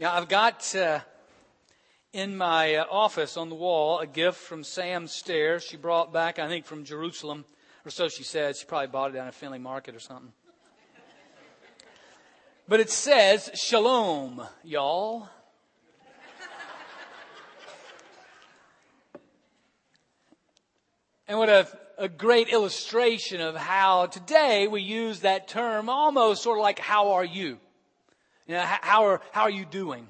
Now, I've got uh, in my uh, office on the wall a gift from Sam Stair. She brought back, I think, from Jerusalem, or so she said. She probably bought it down at Findlay Market or something. But it says, Shalom, y'all. And what a, a great illustration of how today we use that term almost sort of like, how are you? You know, how are, how are you doing?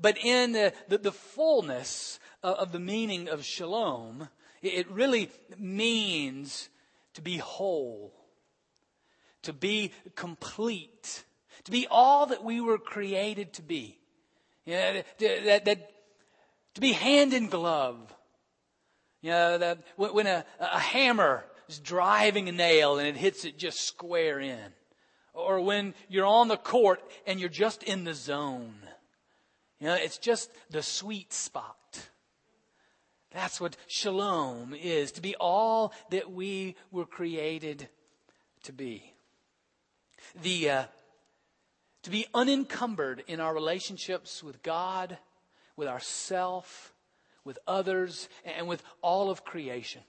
But in the, the, the fullness of, of, the meaning of shalom, it really means to be whole, to be complete, to be all that we were created to be. You know, that, that, to be hand in glove. You know, that when a, a hammer is driving a nail and it hits it just square in or when you're on the court and you're just in the zone. You know, it's just the sweet spot. That's what shalom is, to be all that we were created to be. The, uh, to be unencumbered in our relationships with God, with ourself, with others, and with all of creation.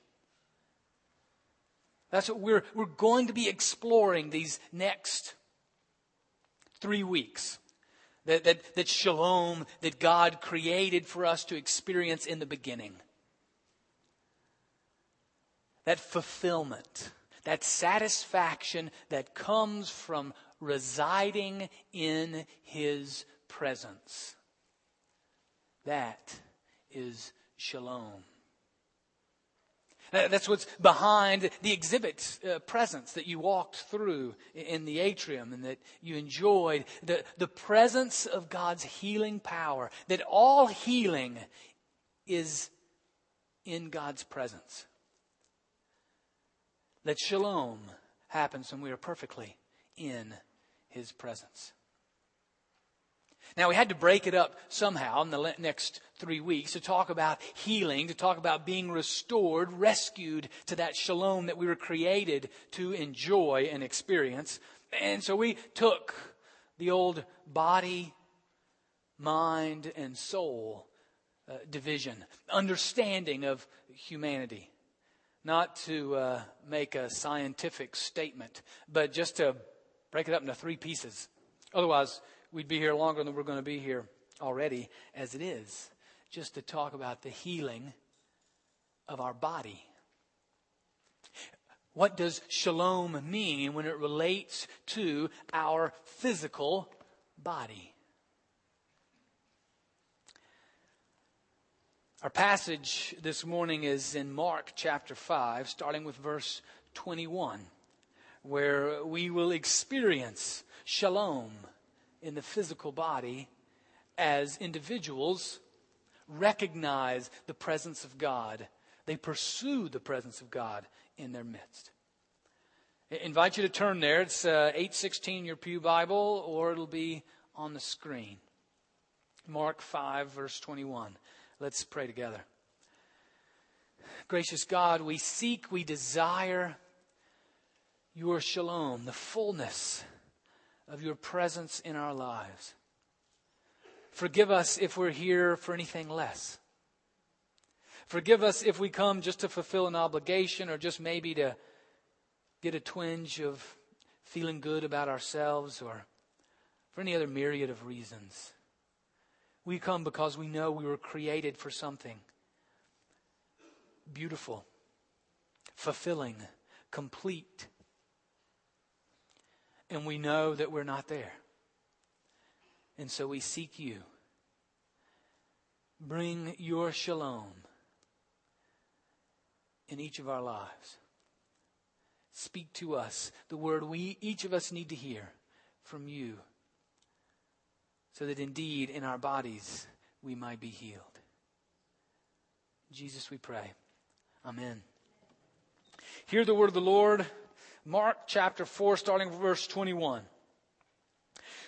That's what we're, we're going to be exploring these next three weeks. That, that, that shalom that God created for us to experience in the beginning. That fulfillment, that satisfaction that comes from residing in His presence. That is shalom. That's what's behind the exhibit uh, presence that you walked through in the atrium and that you enjoyed. The, the presence of God's healing power, that all healing is in God's presence. That shalom happens when we are perfectly in His presence. Now, we had to break it up somehow in the next three weeks to talk about healing, to talk about being restored, rescued to that shalom that we were created to enjoy and experience. And so we took the old body, mind, and soul uh, division, understanding of humanity. Not to uh, make a scientific statement, but just to break it up into three pieces. Otherwise, we'd be here longer than we're going to be here already as it is, just to talk about the healing of our body. What does shalom mean when it relates to our physical body? Our passage this morning is in Mark chapter 5, starting with verse 21, where we will experience shalom in the physical body as individuals recognize the presence of God. They pursue the presence of God in their midst. I invite you to turn there. It's uh, 816 your Pew Bible, or it'll be on the screen. Mark 5, verse 21. Let's pray together. Gracious God, we seek, we desire your shalom, the fullness of your presence in our lives. Forgive us if we're here for anything less. Forgive us if we come just to fulfill an obligation or just maybe to get a twinge of feeling good about ourselves or for any other myriad of reasons. We come because we know we were created for something beautiful, fulfilling, complete, and we know that we're not there. And so we seek you. Bring your shalom in each of our lives. Speak to us the word we each of us need to hear from you so that indeed in our bodies we might be healed. Jesus, we pray. Amen. Hear the word of the Lord. Mark chapter 4, starting verse 21.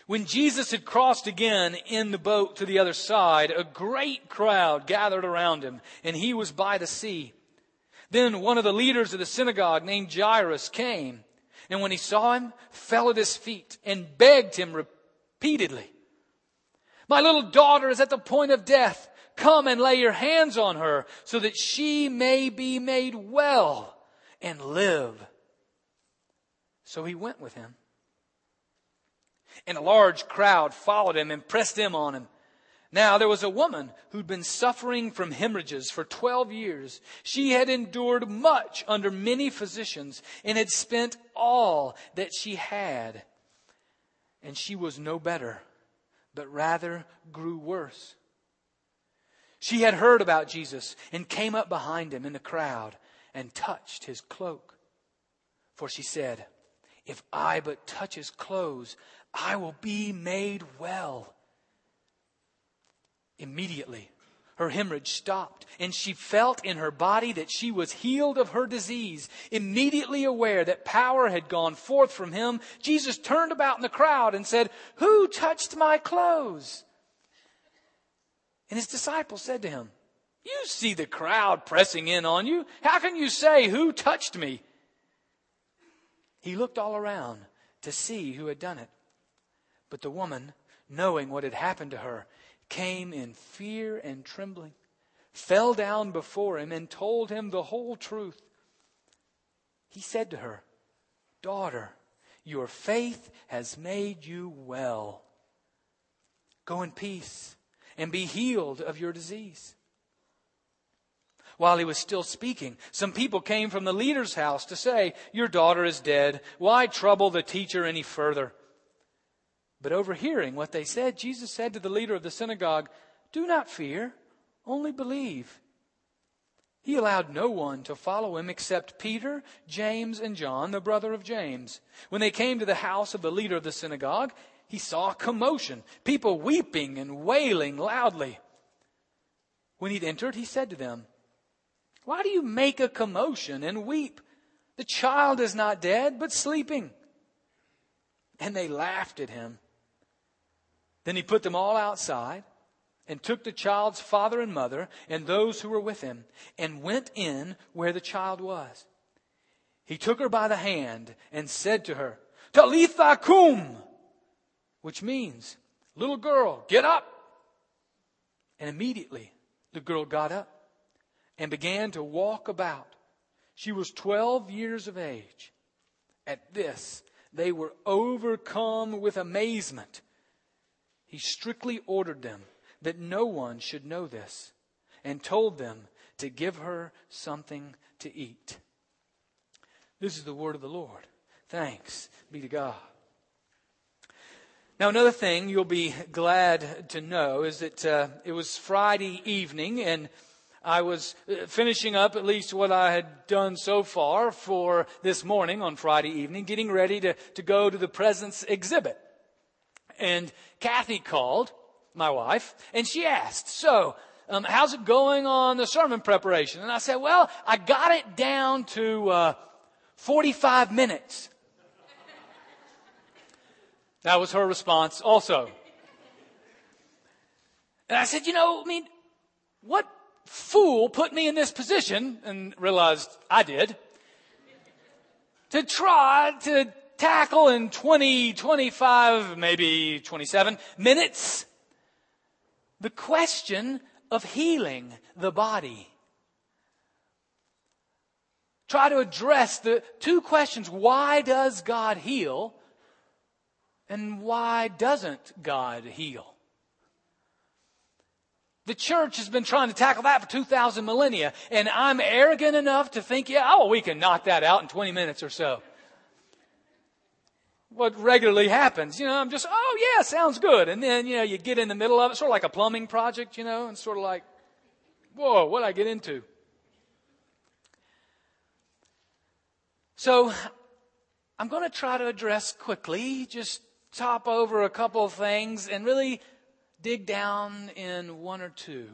When Jesus had crossed again in the boat to the other side, a great crowd gathered around him, and he was by the sea. Then one of the leaders of the synagogue named Jairus came, and when he saw him, fell at his feet and begged him repeatedly, My little daughter is at the point of death. Come and lay your hands on her so that she may be made well and live. So he went with him. And a large crowd followed him and pressed in on him. Now there was a woman who'd been suffering from hemorrhages for 12 years. She had endured much under many physicians and had spent all that she had. And she was no better, but rather grew worse. She had heard about Jesus and came up behind him in the crowd and touched his cloak. For she said, If I but touch his clothes, I will be made well. Immediately, her hemorrhage stopped, and she felt in her body that she was healed of her disease. Immediately aware that power had gone forth from him, Jesus turned about in the crowd and said, Who touched my clothes? And his disciples said to him, You see the crowd pressing in on you. How can you say, Who touched me? He looked all around to see who had done it. But the woman, knowing what had happened to her, came in fear and trembling, fell down before him, and told him the whole truth. He said to her, Daughter, your faith has made you well. Go in peace and be healed of your disease. While he was still speaking, some people came from the leader's house to say, Your daughter is dead. Why trouble the teacher any further? But overhearing what they said, Jesus said to the leader of the synagogue, Do not fear, only believe. He allowed no one to follow him except Peter, James, and John, the brother of James. When they came to the house of the leader of the synagogue, he saw a commotion, people weeping and wailing loudly. When he'd entered, he said to them, Why do you make a commotion and weep? The child is not dead, but sleeping. And they laughed at him. Then he put them all outside and took the child's father and mother and those who were with him and went in where the child was. He took her by the hand and said to her, Talitha cum, which means, little girl, get up. And immediately the girl got up and began to walk about. She was 12 years of age. At this, they were overcome with amazement he strictly ordered them that no one should know this and told them to give her something to eat. This is the word of the Lord. Thanks be to God. Now, another thing you'll be glad to know is that uh, it was Friday evening, and I was uh, finishing up at least what I had done so far for this morning on Friday evening, getting ready to, to go to the Presence exhibit. And Kathy called, my wife, and she asked, so, um, how's it going on the sermon preparation? And I said, well, I got it down to, uh, 45 minutes. That was her response also. And I said, you know, I mean, what fool put me in this position? And realized I did. To try to tackle in 20, 25, maybe 27 minutes the question of healing the body. Try to address the two questions. Why does God heal? And why doesn't God heal? The church has been trying to tackle that for 2,000 millennia, and I'm arrogant enough to think, yeah, oh, we can knock that out in 20 minutes or so what regularly happens. You know, I'm just, oh yeah, sounds good. And then, you know, you get in the middle of it, sort of like a plumbing project, you know, and sort of like, whoa, what did I get into? So I'm going to try to address quickly, just top over a couple of things and really dig down in one or two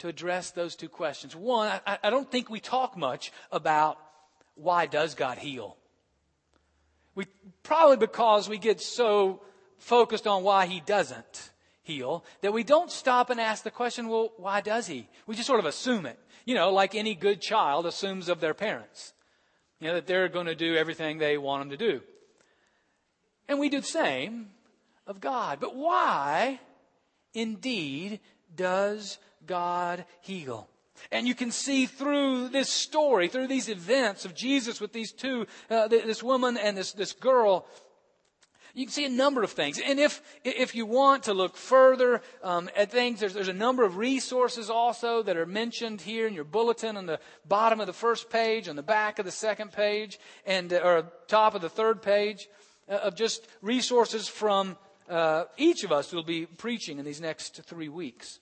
to address those two questions. One, I, I don't think we talk much about why does God heal? We, probably because we get so focused on why he doesn't heal that we don't stop and ask the question, well, why does he? We just sort of assume it. You know, like any good child assumes of their parents. You know, that they're going to do everything they want them to do. And we do the same of God. But why indeed does God heal. And you can see through this story, through these events of Jesus with these two, uh, this woman and this, this girl, you can see a number of things. And if, if you want to look further um, at things, there's, there's a number of resources also that are mentioned here in your bulletin on the bottom of the first page, on the back of the second page, and, uh, or top of the third page, uh, of just resources from uh, each of us will be preaching in these next three weeks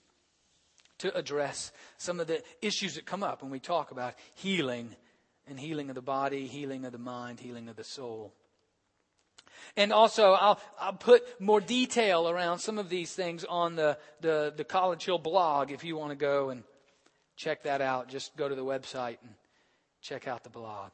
to address some of the issues that come up when we talk about healing and healing of the body, healing of the mind, healing of the soul. And also, I'll, I'll put more detail around some of these things on the, the, the College Hill blog if you want to go and check that out. Just go to the website and check out the blog.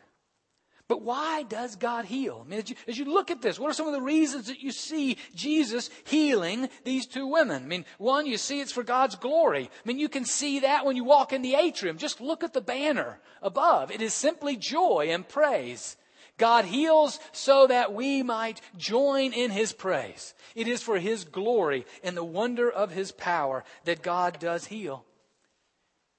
But why does God heal? I mean, as you, as you, look at this, what are some of the reasons that you see Jesus healing these two women? I mean, one, you see it's for God's glory. I mean, you can see that when you walk in the atrium. Just look at the banner above. It is simply joy and praise. God heals so that we might join in His praise. It is for His glory and the wonder of His power that God does heal.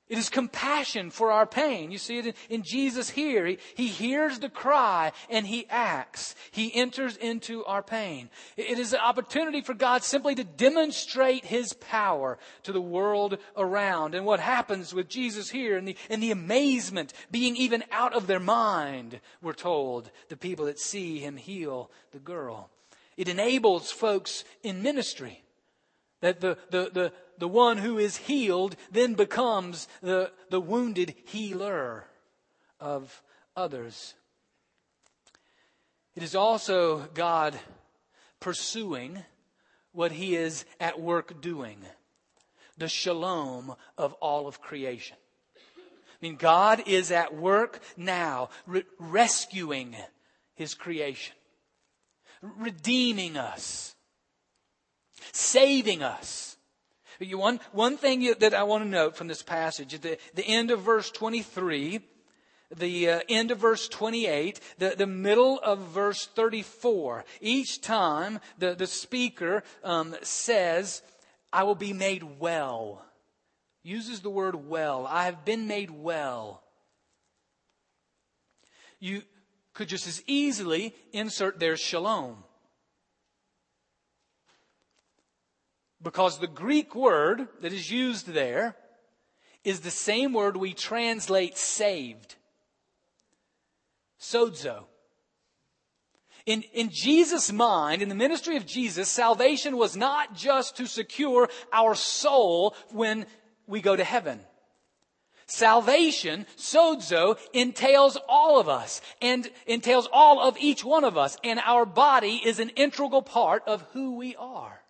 It is compassion for our pain. You see it in, in Jesus here. He, he, hears the cry and he acts. He enters into our pain. It, it is an opportunity for God simply to demonstrate his power to the world around. And what happens with Jesus here and the, and the amazement being even out of their mind, we're told, the people that see him heal the girl. It enables folks in ministry that the, the, the, the one who is healed then becomes the, the wounded healer of others. It is also God pursuing what he is at work doing the shalom of all of creation. I mean, God is at work now, re- rescuing his creation, redeeming us, saving us one, one thing that I want to note from this passage at the, the end of verse 23, the uh, end of verse 28, the, the middle of verse 34. Each time the, the speaker um, says, I will be made well. Uses the word well. I have been made well. You could just as easily insert there shalom. Because the Greek word that is used there is the same word we translate saved. Sozo. In, in Jesus' mind, in the ministry of Jesus, salvation was not just to secure our soul when we go to heaven. Salvation, sozo, entails all of us and entails all of each one of us. And our body is an integral part of who we are.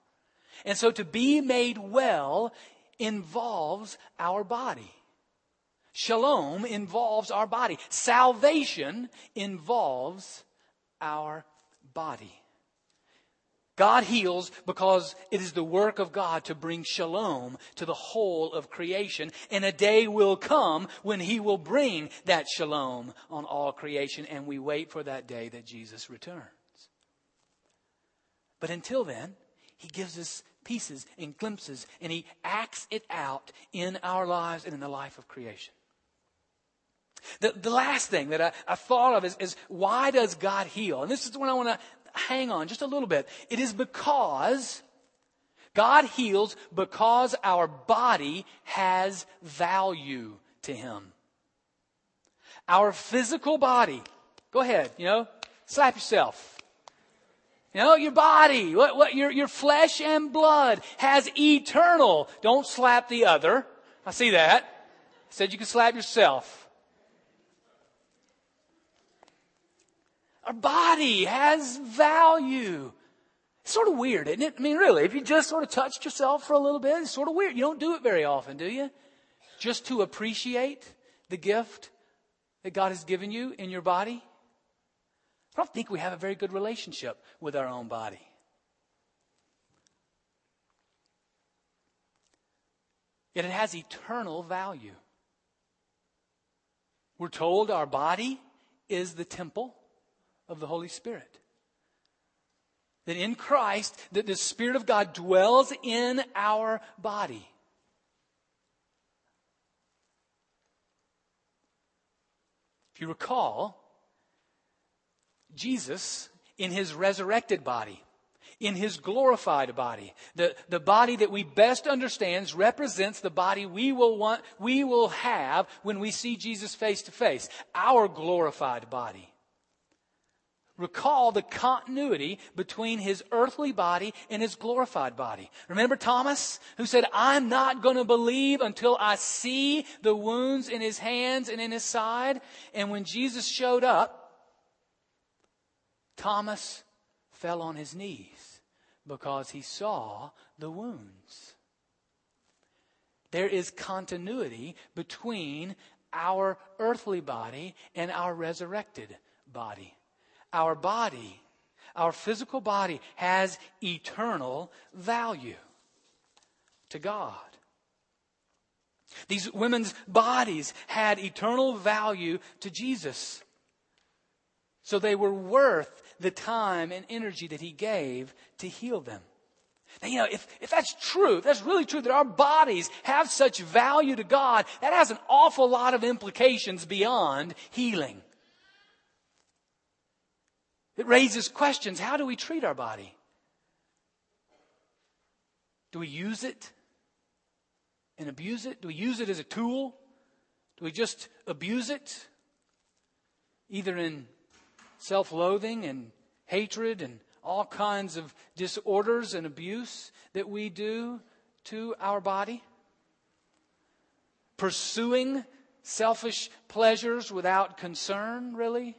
And so to be made well involves our body. Shalom involves our body. Salvation involves our body. God heals because it is the work of God to bring shalom to the whole of creation. And a day will come when He will bring that shalom on all creation. And we wait for that day that Jesus returns. But until then, He gives us pieces and glimpses, and He acts it out in our lives and in the life of creation. The, the last thing that I, I thought of is, is why does God heal? And this is what I want to hang on just a little bit. It is because God heals because our body has value to Him. Our physical body, go ahead, you know, slap yourself. Know, your body, what, what, your, your flesh and blood has eternal. Don't slap the other. I see that. I said you can slap yourself. Our body has value. It's sort of weird, isn't it? I mean, really, if you just sort of touched yourself for a little bit, it's sort of weird. You don't do it very often, do you? Just to appreciate the gift that God has given you in your body. I don't think we have a very good relationship with our own body. Yet it has eternal value. We're told our body is the temple of the Holy Spirit. that in Christ, that the Spirit of God dwells in our body. If you recall, Jesus, in his resurrected body, in his glorified body. The, the body that we best understands represents the body we will want, we will have when we see Jesus face to face. Our glorified body. Recall the continuity between his earthly body and his glorified body. Remember Thomas who said, I'm not going to believe until I see the wounds in his hands and in his side. And when Jesus showed up, Thomas fell on his knees because he saw the wounds. There is continuity between our earthly body and our resurrected body. Our body, our physical body, has eternal value to God. These women's bodies had eternal value to Jesus. So they were worth the time and energy that he gave to heal them. Now, you know, if, if that's true, if that's really true that our bodies have such value to God, that has an awful lot of implications beyond healing. It raises questions. How do we treat our body? Do we use it and abuse it? Do we use it as a tool? Do we just abuse it? Either in self loathing and hatred and all kinds of disorders and abuse that we do to our body? Pursuing selfish pleasures without concern, really,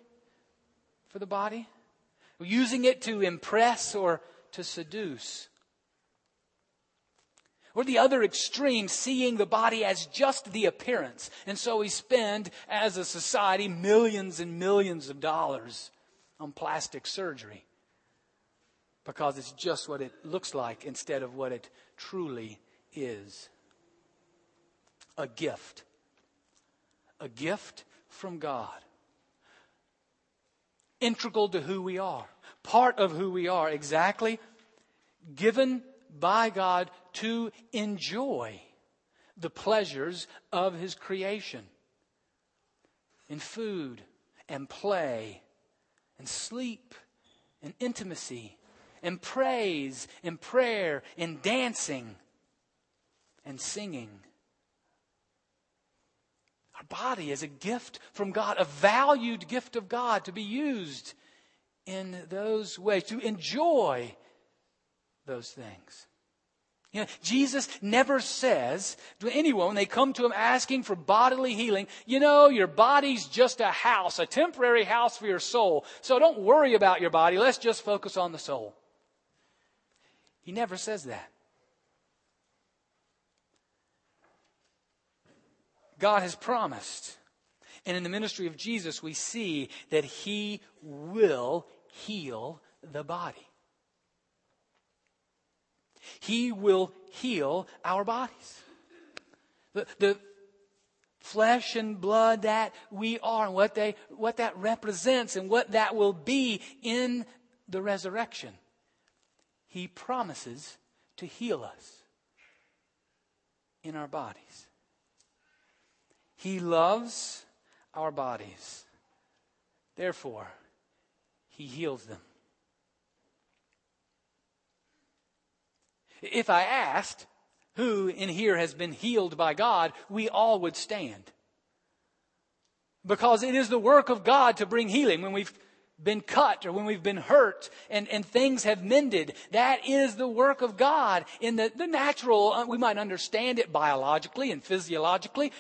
for the body? Using it to impress or to seduce. Or the other extreme, seeing the body as just the appearance. And so we spend, as a society, millions and millions of dollars on plastic surgery because it's just what it looks like instead of what it truly is a gift. A gift from God. Integral to who we are, part of who we are, exactly given by God to enjoy the pleasures of His creation in food and play and sleep and intimacy and praise and prayer and dancing and singing. Our body is a gift from God, a valued gift of God to be used in those ways, to enjoy those things. You know, Jesus never says to anyone when they come to him asking for bodily healing, you know, your body's just a house, a temporary house for your soul. So don't worry about your body. Let's just focus on the soul. He never says that. God has promised. And in the ministry of Jesus, we see that he will heal the body. He will heal our bodies. The, the flesh and blood that we are and what, they, what that represents and what that will be in the resurrection. He promises to heal us in our bodies. He loves our bodies. Therefore, He heals them. If I asked who in here has been healed by God, we all would stand. Because it is the work of God to bring healing when we've been cut or when we've been hurt and, and things have mended. That is the work of God. In the, the natural, uh, we might understand it biologically and physiologically,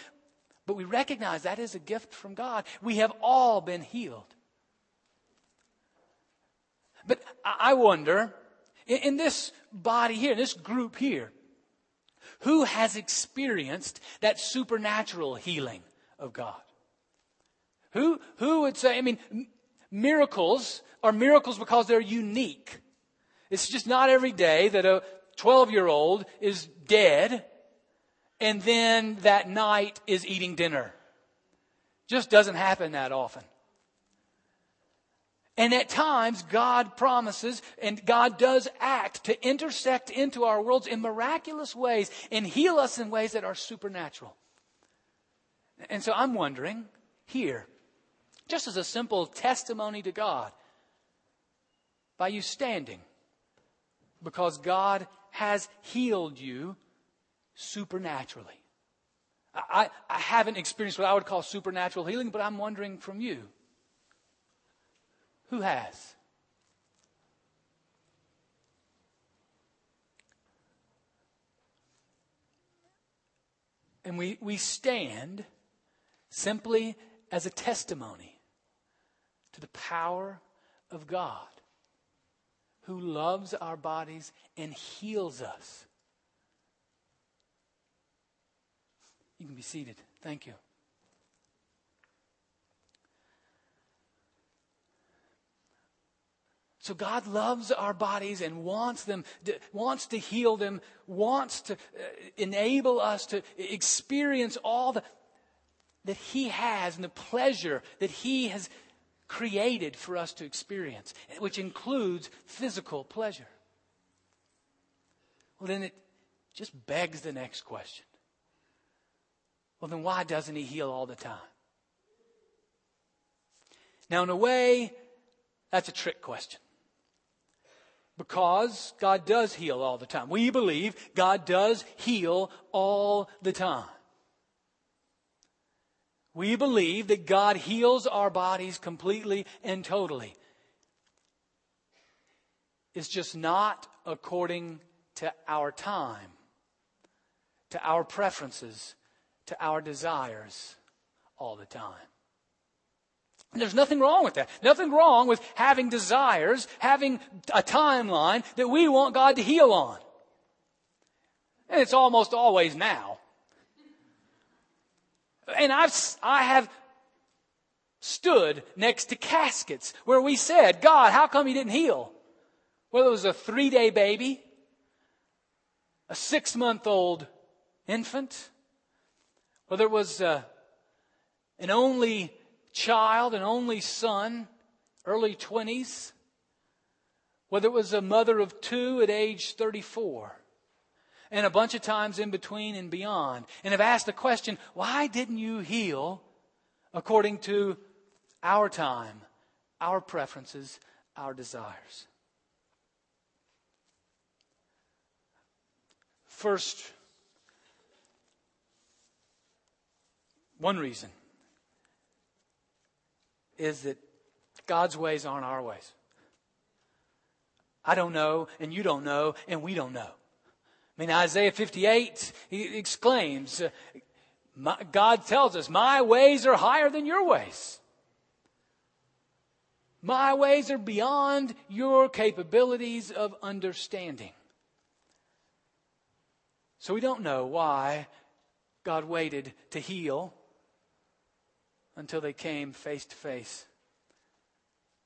but we recognize that is a gift from God. We have all been healed. But I wonder, in, in this body here, this group here, who has experienced that supernatural healing of God? Who, who would say, I mean, miracles are miracles because they're unique. It's just not every day that a 12 year old is dead and then that night is eating dinner. Just doesn't happen that often. And at times, God promises and God does act to intersect into our worlds in miraculous ways and heal us in ways that are supernatural. And so I'm wondering here, just as a simple testimony to God, by you standing, because God has healed you supernaturally. I, I haven't experienced what I would call supernatural healing, but I'm wondering from you who has? And we, we stand simply as a testimony to the power of God who loves our bodies and heals us. You can be seated. Thank you. So God loves our bodies and wants them, wants to heal them, wants to uh, enable us to experience all the, that He has and the pleasure that He has created for us to experience, which includes physical pleasure. Well, then it just begs the next question. Well, then why doesn't He heal all the time? Now, in a way, that's a trick question because God does heal all the time. We believe God does heal all the time. We believe that God heals our bodies completely and totally. It's just not according to our time, to our preferences, to our desires all the time. There's nothing wrong with that. Nothing wrong with having desires, having a timeline that we want God to heal on. And it's almost always now. And I've, I have stood next to caskets where we said, God, how come you didn't heal? Whether it was a three day baby, a six month old infant, whether it was uh, an only child, an only son, early 20s, whether it was a mother of two at age 34, and a bunch of times in between and beyond, and have asked the question, why didn't you heal according to our time, our preferences, our desires? First, one reason is that God's ways aren't our ways. I don't know, and you don't know, and we don't know. I mean, Isaiah 58, he exclaims, uh, God tells us, My ways are higher than your ways. My ways are beyond your capabilities of understanding. So we don't know why God waited to heal until they came face to face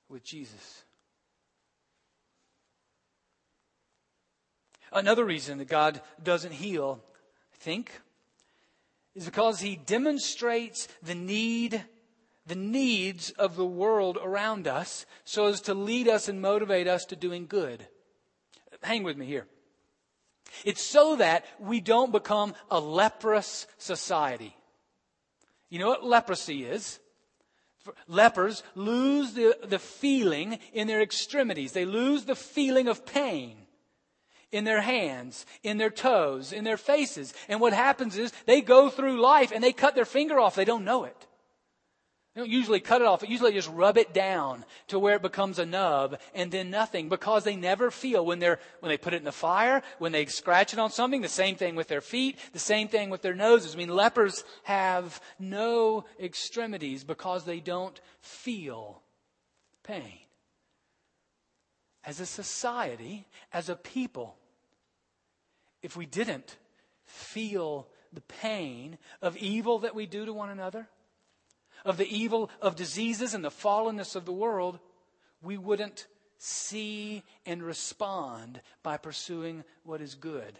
with Jesus. Another reason that God doesn't heal, I think, is because he demonstrates the need, the needs of the world around us so as to lead us and motivate us to doing good. Hang with me here. It's so that we don't become a leprous society. You know what leprosy is? Lepers lose the, the feeling in their extremities. They lose the feeling of pain in their hands, in their toes, in their faces. And what happens is they go through life and they cut their finger off. They don't know it. They don't usually cut it off. They usually just rub it down to where it becomes a nub and then nothing because they never feel when they're, when they put it in the fire, when they scratch it on something, the same thing with their feet, the same thing with their noses. I mean, lepers have no extremities because they don't feel pain. As a society, as a people, if we didn't feel the pain of evil that we do to one another, of the evil of diseases and the fallenness of the world, we wouldn't see and respond by pursuing what is good.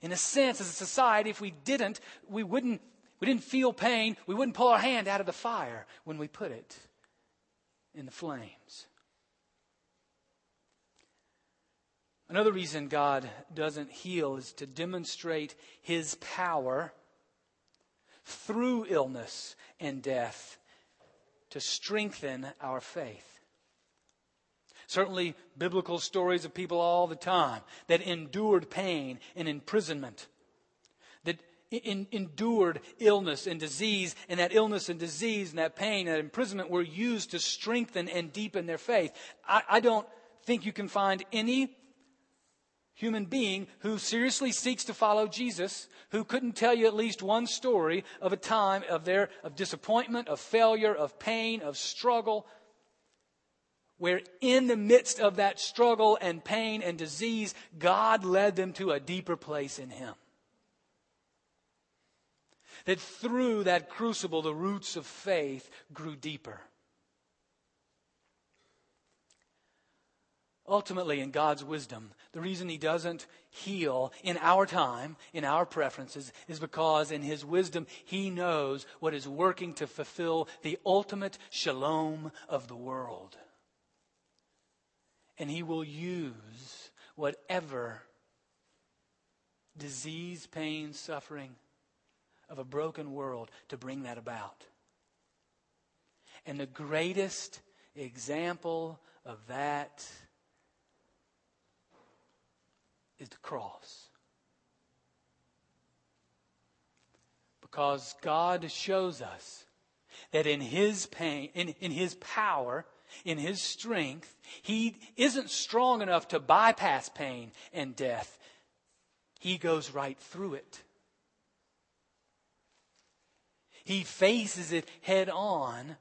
In a sense, as a society, if we didn't, we wouldn't, we didn't feel pain. We wouldn't pull our hand out of the fire when we put it in the flames. Another reason God doesn't heal is to demonstrate his power through illness and death to strengthen our faith. Certainly, biblical stories of people all the time that endured pain and imprisonment, that in, endured illness and disease, and that illness and disease and that pain and that imprisonment were used to strengthen and deepen their faith. I, I don't think you can find any human being who seriously seeks to follow Jesus, who couldn't tell you at least one story of a time of their of disappointment, of failure, of pain, of struggle, where in the midst of that struggle and pain and disease, God led them to a deeper place in Him. That through that crucible, the roots of faith grew deeper. Ultimately, in God's wisdom, the reason He doesn't heal in our time, in our preferences, is because in His wisdom, He knows what is working to fulfill the ultimate shalom of the world. And He will use whatever disease, pain, suffering of a broken world to bring that about. And the greatest example of that is the cross. Because God shows us that in His pain, in, in His power, in His strength, He isn't strong enough to bypass pain and death. He goes right through it. He faces it head on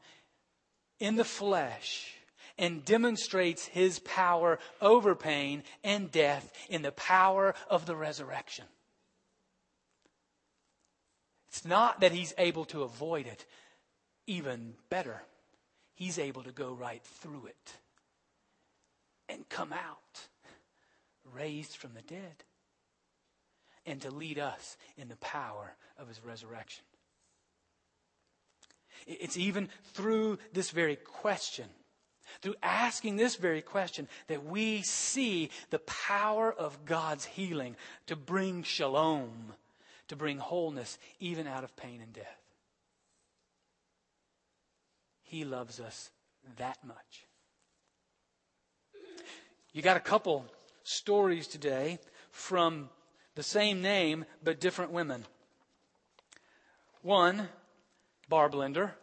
in the flesh and demonstrates his power over pain and death in the power of the resurrection. It's not that he's able to avoid it, even better, he's able to go right through it and come out raised from the dead and to lead us in the power of his resurrection. It's even through this very question through asking this very question that we see the power of God's healing to bring shalom, to bring wholeness, even out of pain and death. He loves us that much. You got a couple stories today from the same name but different women. One, Barb Linder,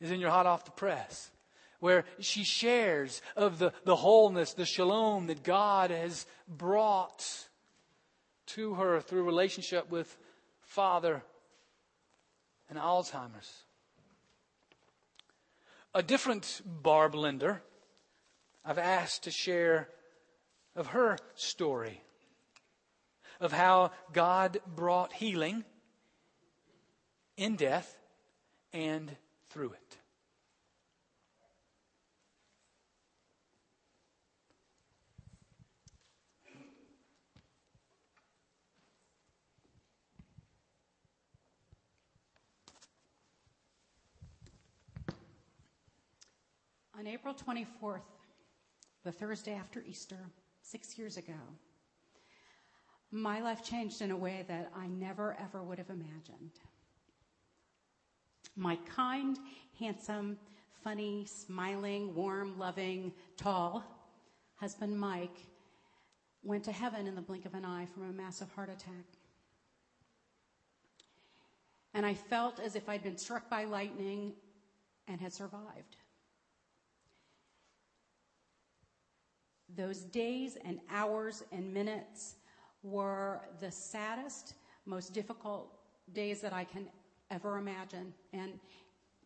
is in your hot off the press where she shares of the, the wholeness, the shalom that God has brought to her through relationship with Father and Alzheimer's. A different Barb Linder, I've asked to share of her story of how God brought healing in death and through it. On April 24th, the Thursday after Easter, six years ago, my life changed in a way that I never ever would have imagined. My kind, handsome, funny, smiling, warm, loving, tall husband Mike went to heaven in the blink of an eye from a massive heart attack. And I felt as if I'd been struck by lightning and had survived. Those days and hours and minutes were the saddest, most difficult days that I can ever imagine, and,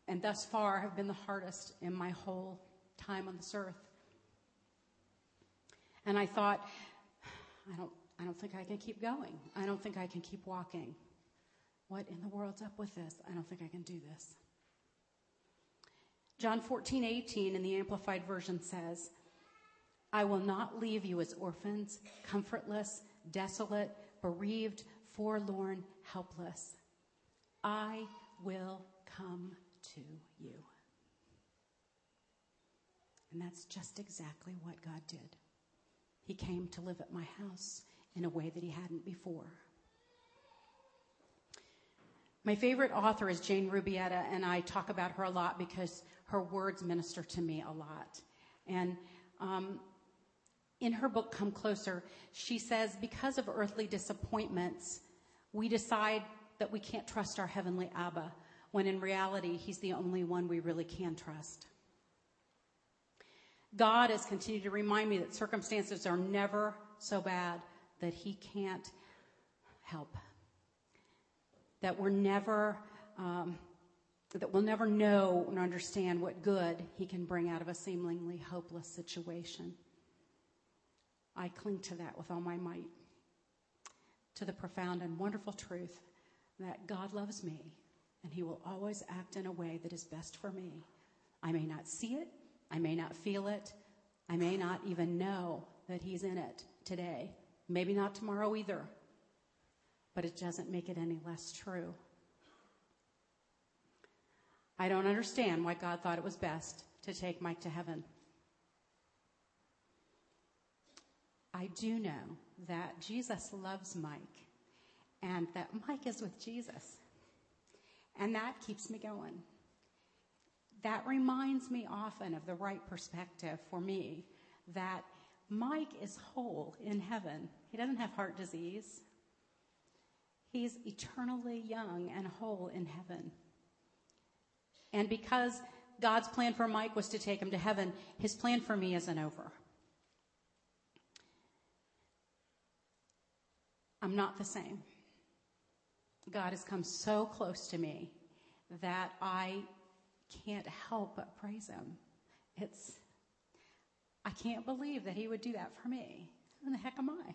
and thus far have been the hardest in my whole time on this earth. And I thought, I don't, I don't think I can keep going. I don't think I can keep walking. What in the world's up with this? I don't think I can do this. John 14, 18 in the Amplified Version says, I will not leave you as orphans, comfortless, desolate, bereaved, forlorn, helpless. I will come to you. And that's just exactly what God did. He came to live at my house in a way that he hadn't before. My favorite author is Jane Rubietta, and I talk about her a lot because her words minister to me a lot. And um, in her book, Come Closer, she says, because of earthly disappointments, we decide that we can't trust our heavenly Abba, when in reality, he's the only one we really can trust. God has continued to remind me that circumstances are never so bad that he can't help that we're never, um, that we'll never know and understand what good He can bring out of a seemingly hopeless situation. I cling to that with all my might, to the profound and wonderful truth that God loves me and He will always act in a way that is best for me. I may not see it, I may not feel it, I may not even know that He's in it today, maybe not tomorrow either but it doesn't make it any less true. I don't understand why God thought it was best to take Mike to heaven. I do know that Jesus loves Mike and that Mike is with Jesus. And that keeps me going. That reminds me often of the right perspective for me that Mike is whole in heaven. He doesn't have heart disease. He's eternally young and whole in heaven. And because God's plan for Mike was to take him to heaven, his plan for me isn't over. I'm not the same. God has come so close to me that I can't help but praise him. It's, I can't believe that he would do that for me. Who the heck am I?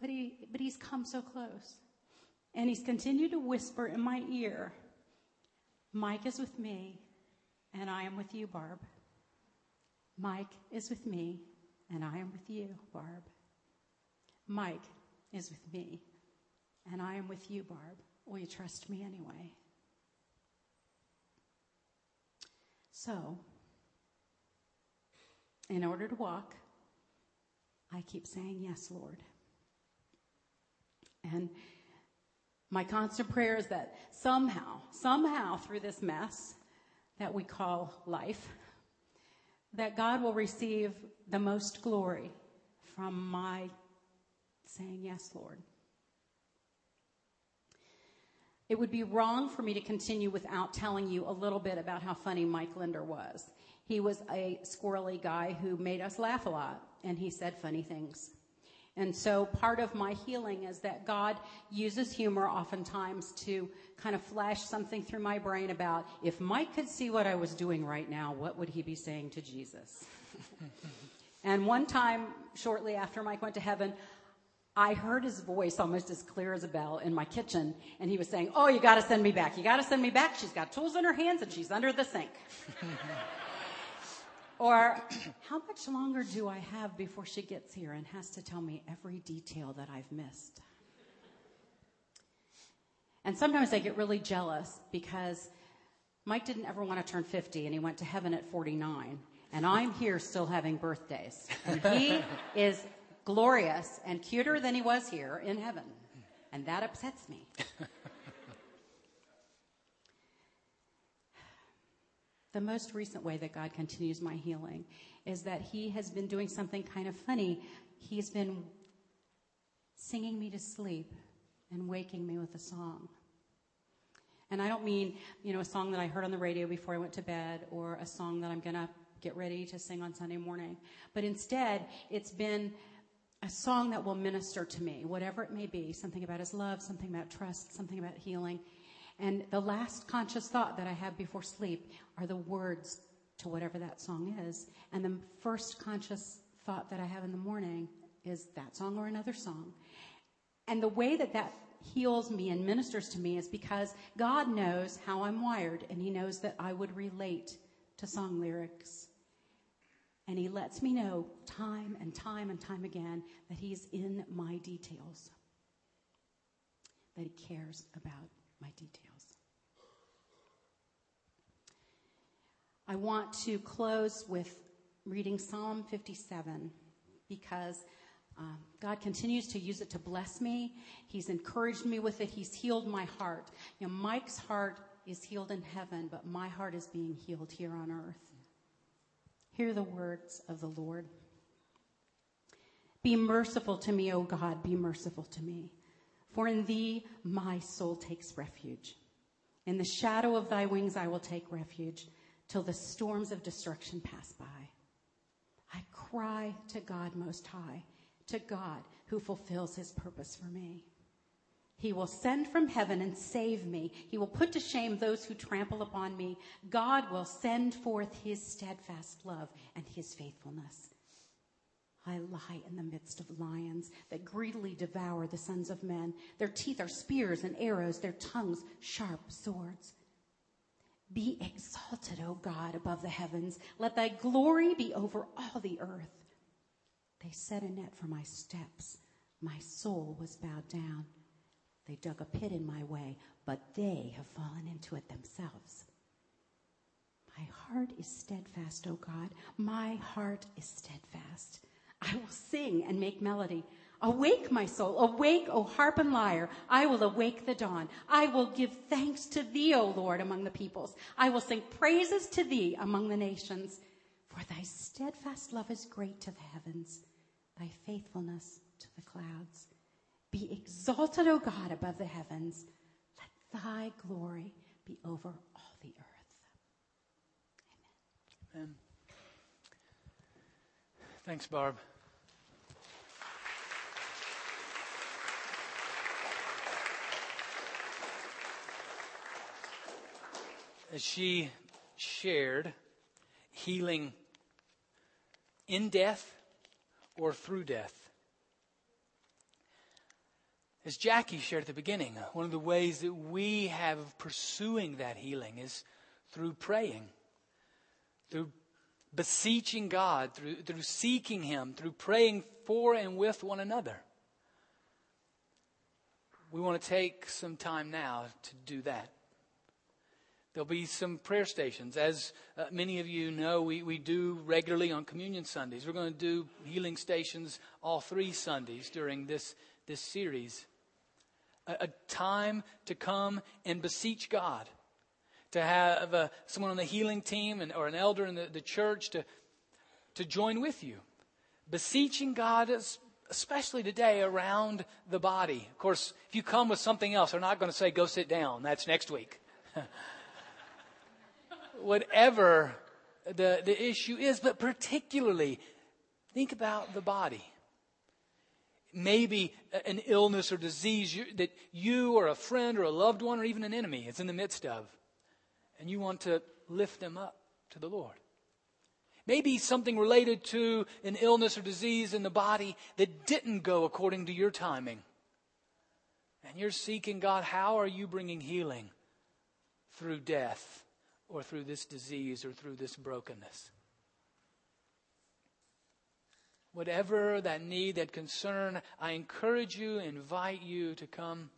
But, he, but he's come so close. And he's continued to whisper in my ear, Mike is with me, and I am with you, Barb. Mike is with me, and I am with you, Barb. Mike is with me, and I am with you, Barb. Will you trust me anyway? So, in order to walk, I keep saying, Yes, Lord. And my constant prayer is that somehow, somehow through this mess that we call life, that God will receive the most glory from my saying, Yes, Lord. It would be wrong for me to continue without telling you a little bit about how funny Mike Linder was. He was a squirrely guy who made us laugh a lot, and he said funny things. And so part of my healing is that God uses humor oftentimes to kind of flash something through my brain about if Mike could see what I was doing right now, what would he be saying to Jesus? and one time, shortly after Mike went to heaven, I heard his voice almost as clear as a bell in my kitchen, and he was saying, Oh, you gotta send me back. You gotta send me back. She's got tools in her hands and she's under the sink. Or, how much longer do I have before she gets here and has to tell me every detail that I've missed? And sometimes I get really jealous because Mike didn't ever want to turn 50 and he went to heaven at 49. And I'm here still having birthdays. And he is glorious and cuter than he was here in heaven. And that upsets me. the most recent way that God continues my healing is that He has been doing something kind of funny. He's been singing me to sleep and waking me with a song. And I don't mean, you know, a song that I heard on the radio before I went to bed or a song that I'm going to get ready to sing on Sunday morning. But instead, it's been a song that will minister to me, whatever it may be, something about his love, something about trust, something about healing. And the last conscious thought that I have before sleep are the words to whatever that song is. And the first conscious thought that I have in the morning is that song or another song. And the way that that heals me and ministers to me is because God knows how I'm wired and He knows that I would relate to song lyrics. And He lets me know time and time and time again that He's in my details, that He cares about my details. I want to close with reading Psalm 57, because um, God continues to use it to bless me. He's encouraged me with it. He's healed my heart. You know, Mike's heart is healed in heaven, but my heart is being healed here on earth. Hear the words of the Lord. Be merciful to me, O God, be merciful to me. For in thee my soul takes refuge. In the shadow of thy wings I will take refuge till the storms of destruction pass by. I cry to God Most High, to God who fulfills his purpose for me. He will send from heaven and save me. He will put to shame those who trample upon me. God will send forth his steadfast love and his faithfulness. I lie in the midst of lions that greedily devour the sons of men. Their teeth are spears and arrows, their tongues sharp swords. Be exalted, O God, above the heavens. Let thy glory be over all the earth. They set a net for my steps. My soul was bowed down. They dug a pit in my way, but they have fallen into it themselves. My heart is steadfast, O God. My heart is steadfast. I will sing and make melody. Awake, my soul. Awake, O harp and lyre. I will awake the dawn. I will give thanks to thee, O Lord, among the peoples. I will sing praises to thee among the nations. For thy steadfast love is great to the heavens, thy faithfulness to the clouds. Be exalted, O God, above the heavens. Let thy glory be over all the earth. Amen. Amen. Thanks, Barb. As she shared healing in death or through death. As Jackie shared at the beginning, one of the ways that we have of pursuing that healing is through praying, through beseeching God, through, through seeking Him, through praying for and with one another. We want to take some time now to do that. There'll be some prayer stations. As uh, many of you know, we, we do regularly on Communion Sundays. We're going to do healing stations all three Sundays during this, this series a, a time to come and beseech God, to have a, someone on the healing team and, or an elder in the, the church to, to join with you. Beseeching God, especially today, around the body. Of course, if you come with something else, they're not going to say, go sit down. That's next week. Whatever the, the issue is, but particularly, think about the body maybe an illness or disease that you or a friend or a loved one or even an enemy is in the midst of. And you want to lift them up to the Lord. Maybe something related to an illness or disease in the body that didn't go according to your timing. And you're seeking God, how are you bringing healing through death or through this disease or through this brokenness? Whatever that need, that concern, I encourage you, invite you to come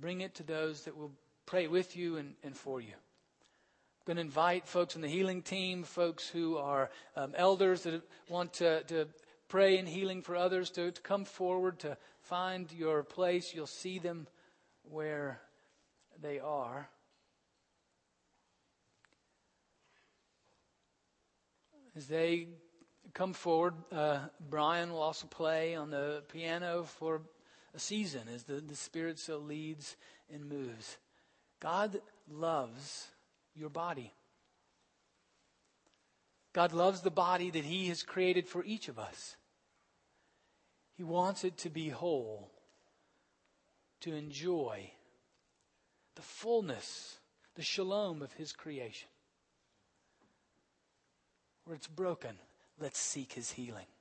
bring it to those that will pray with you and, and for you. I'm going to invite folks in the healing team, folks who are um, elders that want to, to pray in healing for others, to, to come forward to find your place. You'll see them where they are. As they come forward. Uh, Brian will also play on the piano for a season as the, the Spirit so leads and moves. God loves your body. God loves the body that He has created for each of us. He wants it to be whole, to enjoy the fullness, the shalom of His creation. Where it's broken, Let's seek his healing.